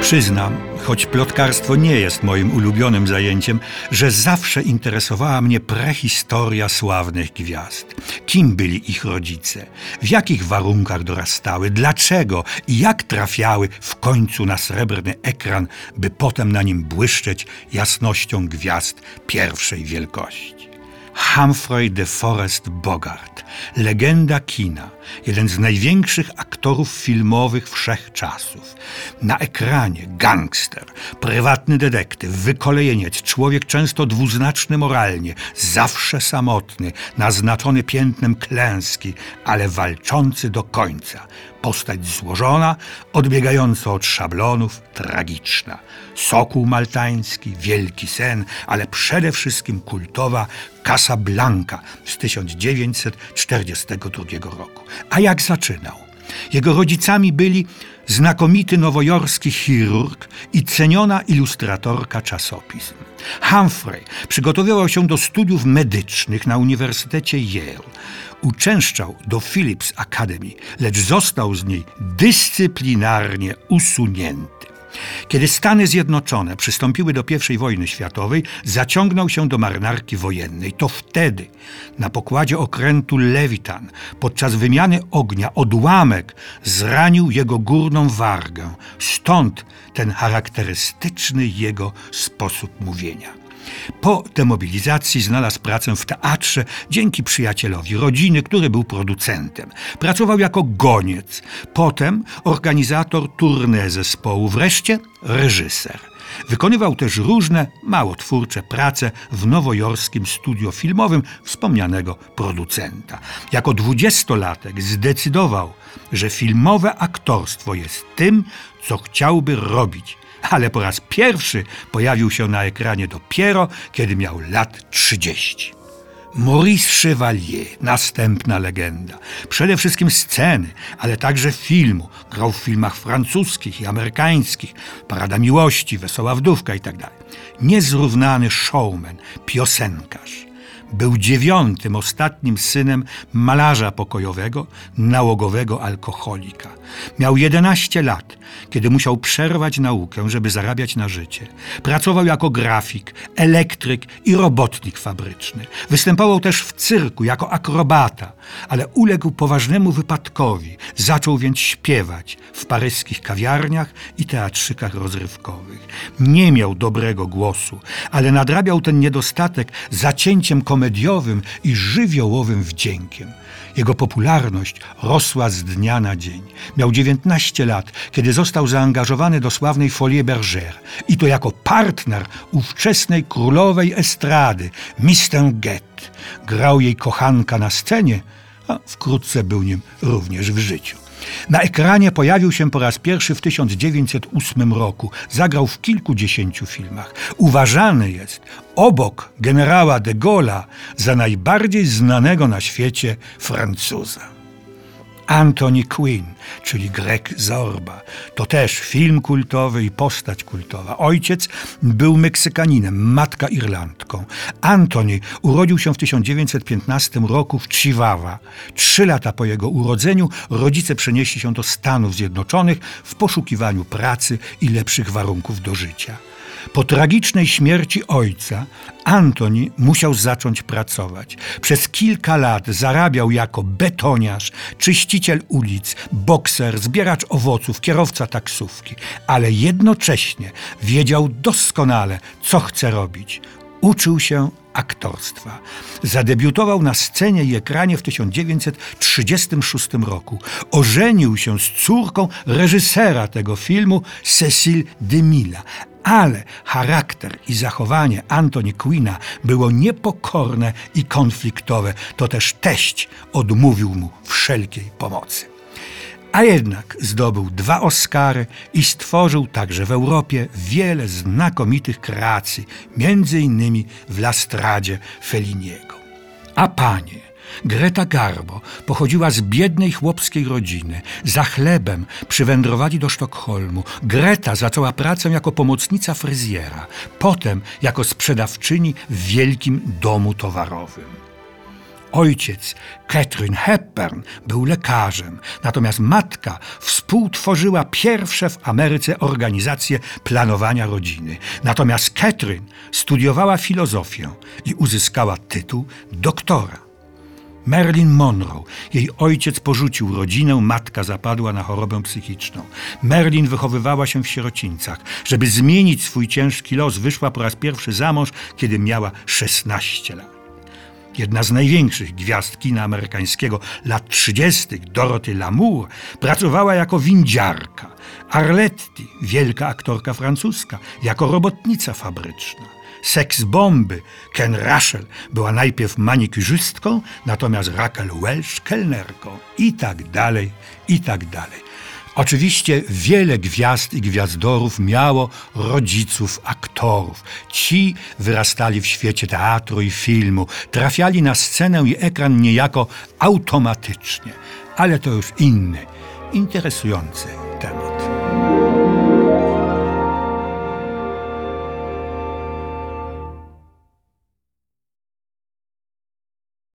Przyznam, choć plotkarstwo nie jest moim ulubionym zajęciem, że zawsze interesowała mnie prehistoria sławnych gwiazd. Kim byli ich rodzice? W jakich warunkach dorastały? Dlaczego i jak trafiały w końcu na srebrny ekran, by potem na nim błyszczeć jasnością gwiazd pierwszej wielkości? Humphrey de Forest Bogart, legenda kina, jeden z największych aktorów filmowych wszechczasów. Na ekranie gangster, prywatny detektyw, wykolejeniec, człowiek często dwuznaczny moralnie, zawsze samotny, naznaczony piętnem klęski, ale walczący do końca. Postać złożona, odbiegająca od szablonów, tragiczna. Sokół maltański, wielki sen, ale przede wszystkim kultowa Casablanca z 1942 roku. A jak zaczynał? Jego rodzicami byli znakomity nowojorski chirurg i ceniona ilustratorka czasopism. Humphrey przygotowywał się do studiów medycznych na Uniwersytecie Yale. Uczęszczał do Phillips Academy, lecz został z niej dyscyplinarnie usunięty. Kiedy Stany Zjednoczone przystąpiły do I wojny światowej, zaciągnął się do marynarki wojennej. To wtedy, na pokładzie okrętu Lewitan, podczas wymiany ognia, odłamek zranił jego górną wargę. Stąd ten charakterystyczny jego sposób mówienia. Po demobilizacji znalazł pracę w teatrze dzięki przyjacielowi rodziny, który był producentem. Pracował jako goniec, potem organizator tournée zespołu, wreszcie reżyser. Wykonywał też różne małotwórcze prace w nowojorskim studio filmowym wspomnianego producenta. Jako dwudziestolatek zdecydował, że filmowe aktorstwo jest tym, co chciałby robić ale po raz pierwszy pojawił się na ekranie dopiero, kiedy miał lat 30. Maurice Chevalier, następna legenda. Przede wszystkim sceny, ale także filmu. Grał w filmach francuskich i amerykańskich. Parada Miłości, Wesoła Wdówka itd. Tak Niezrównany showman, piosenkarz. Był dziewiątym, ostatnim synem malarza pokojowego, nałogowego alkoholika. Miał 11 lat, kiedy musiał przerwać naukę, żeby zarabiać na życie. Pracował jako grafik, elektryk i robotnik fabryczny. Występował też w cyrku jako akrobata, ale uległ poważnemu wypadkowi. Zaczął więc śpiewać w paryskich kawiarniach i teatrzykach rozrywkowych. Nie miał dobrego głosu, ale nadrabiał ten niedostatek zacięciem komediowym i żywiołowym wdziękiem. Jego popularność rosła z dnia na dzień. Miał 19 lat, kiedy został zaangażowany do sławnej Folie Bergère i to jako partner ówczesnej królowej estrady, Mr. Get. Grał jej kochanka na scenie, a wkrótce był nim również w życiu. Na ekranie pojawił się po raz pierwszy w 1908 roku. Zagrał w kilkudziesięciu filmach. Uważany jest obok generała de Gaulle'a za najbardziej znanego na świecie Francuza. Anthony Quinn, czyli Grek Zorba. To też film kultowy i postać kultowa. Ojciec był Meksykaninem, matka Irlandką. Anthony urodził się w 1915 roku w Chihuahua. Trzy lata po jego urodzeniu rodzice przenieśli się do Stanów Zjednoczonych w poszukiwaniu pracy i lepszych warunków do życia. Po tragicznej śmierci ojca Antoni musiał zacząć pracować. Przez kilka lat zarabiał jako betoniarz, czyściciel ulic, bokser, zbieracz owoców, kierowca taksówki, ale jednocześnie wiedział doskonale, co chce robić. Uczył się aktorstwa. Zadebiutował na scenie i ekranie w 1936 roku. Ożenił się z córką reżysera tego filmu, Cecil DeMille, ale charakter i zachowanie Anthony Quina było niepokorne i konfliktowe. To też teść odmówił mu wszelkiej pomocy. A jednak zdobył dwa Oscary i stworzył także w Europie wiele znakomitych kreacji, między innymi w Lastradzie Feliniego. A panie, Greta Garbo pochodziła z biednej chłopskiej rodziny. Za chlebem przywędrowali do Sztokholmu. Greta zaczęła pracę jako pomocnica fryzjera, potem jako sprzedawczyni w wielkim domu towarowym. Ojciec, Catherine Hepburn, był lekarzem, natomiast matka współtworzyła pierwsze w Ameryce organizacje planowania rodziny. Natomiast Catherine studiowała filozofię i uzyskała tytuł doktora. Marilyn Monroe. Jej ojciec porzucił rodzinę, matka zapadła na chorobę psychiczną. Marilyn wychowywała się w sierocińcach. Żeby zmienić swój ciężki los, wyszła po raz pierwszy za mąż, kiedy miała 16 lat. Jedna z największych gwiazd kina amerykańskiego lat 30., Dorothy Lamour, pracowała jako windziarka. Arletti, wielka aktorka francuska, jako robotnica fabryczna. Seks bomby Ken Russell była najpierw manikurzystką, natomiast Raquel Welch kelnerką i tak dalej, i tak dalej. Oczywiście wiele gwiazd i gwiazdorów miało rodziców aktorów. Ci wyrastali w świecie teatru i filmu, trafiali na scenę i ekran niejako automatycznie. Ale to już inny, interesujący temat.